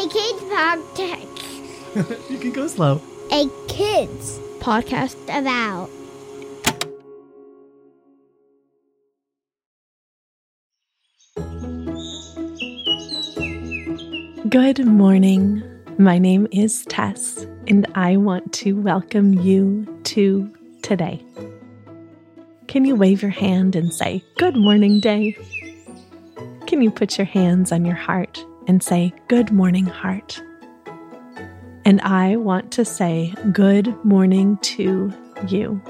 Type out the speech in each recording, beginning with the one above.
A kids podcast. you can go slow. A kids podcast about. Good morning. My name is Taes, and I want to welcome you to today. Can you wave your hand and say, Good morning, day? Can you put your hands on your heart and say, Good morning, heart? And I want to say, Good morning to you.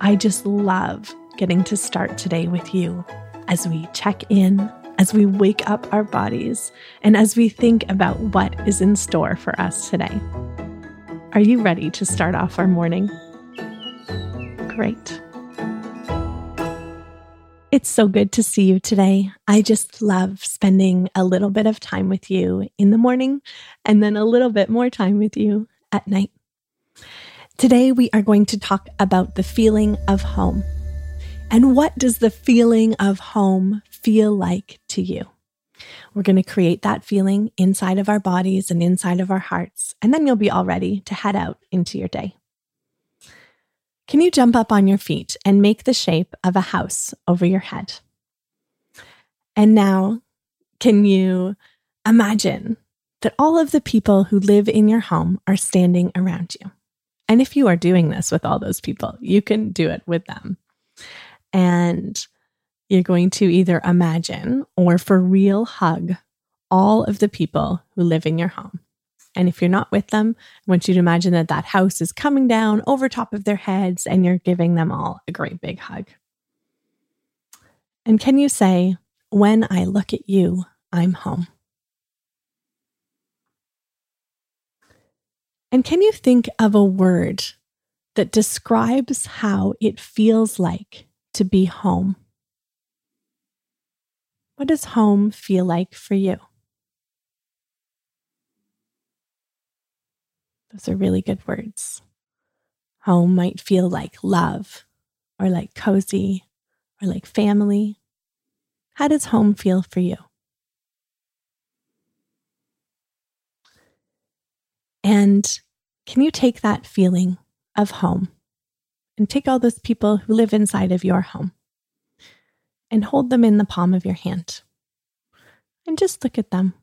I just love getting to start today with you as we check in as we wake up our bodies and as we think about what is in store for us today. Are you ready to start off our morning? Great. It's so good to see you today. I just love spending a little bit of time with you in the morning and then a little bit more time with you at night. Today, we are going to talk about the feeling of home. And what does the feeling of home feel like to you? We're going to create that feeling inside of our bodies and inside of our hearts, and then you'll be all ready to head out into your day. Can you jump up on your feet and make the shape of a house over your head? And now, can you imagine that all of the people who live in your home are standing around you? And if you are doing this with all those people, you can do it with them. And you're going to either imagine or for real hug all of the people who live in your home. And if you're not with them, I want you to imagine that that house is coming down over top of their heads and you're giving them all a great big hug. And can you say, When I look at you, I'm home? And can you think of a word that describes how it feels like to be home. What does home feel like for you? Those are really good words. Home might feel like love, or like cozy, or like family. How does home feel for you? And can you take that feeling of home and take all those people who live inside of your home and hold them in the palm of your hand and just look at them.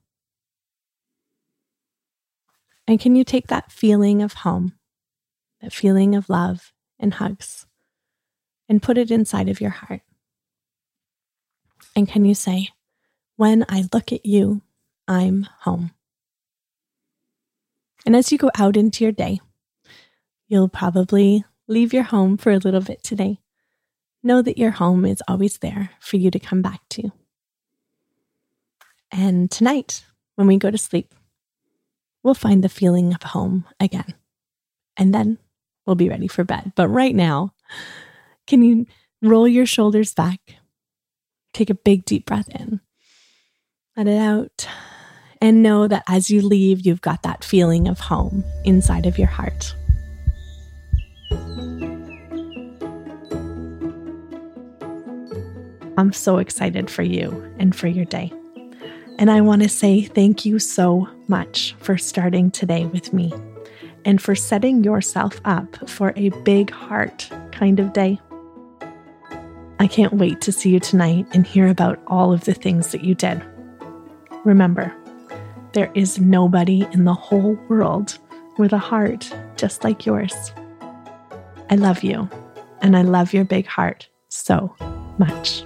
And can you take that feeling of home, that feeling of love and hugs, and put it inside of your heart? And can you say, When I look at you, I'm home? And as you go out into your day, you'll probably leave your home for a little bit today. Know that your home is always there for you to come back to. And tonight, when we go to sleep, we'll find the feeling of home again. And then we'll be ready for bed. But right now, can you roll your shoulders back? Take a big deep breath in. Let it out. And know that as you leave, you've got that feeling of home inside of your heart. I'm so excited for you and for your day. And I want to say thank you so much for starting today with me and for setting yourself up for a big heart kind of day. I can't wait to see you tonight and hear about all of the things that you did. Remember, there is nobody in the whole world with a heart just like yours. I love you, and I love your big heart so much.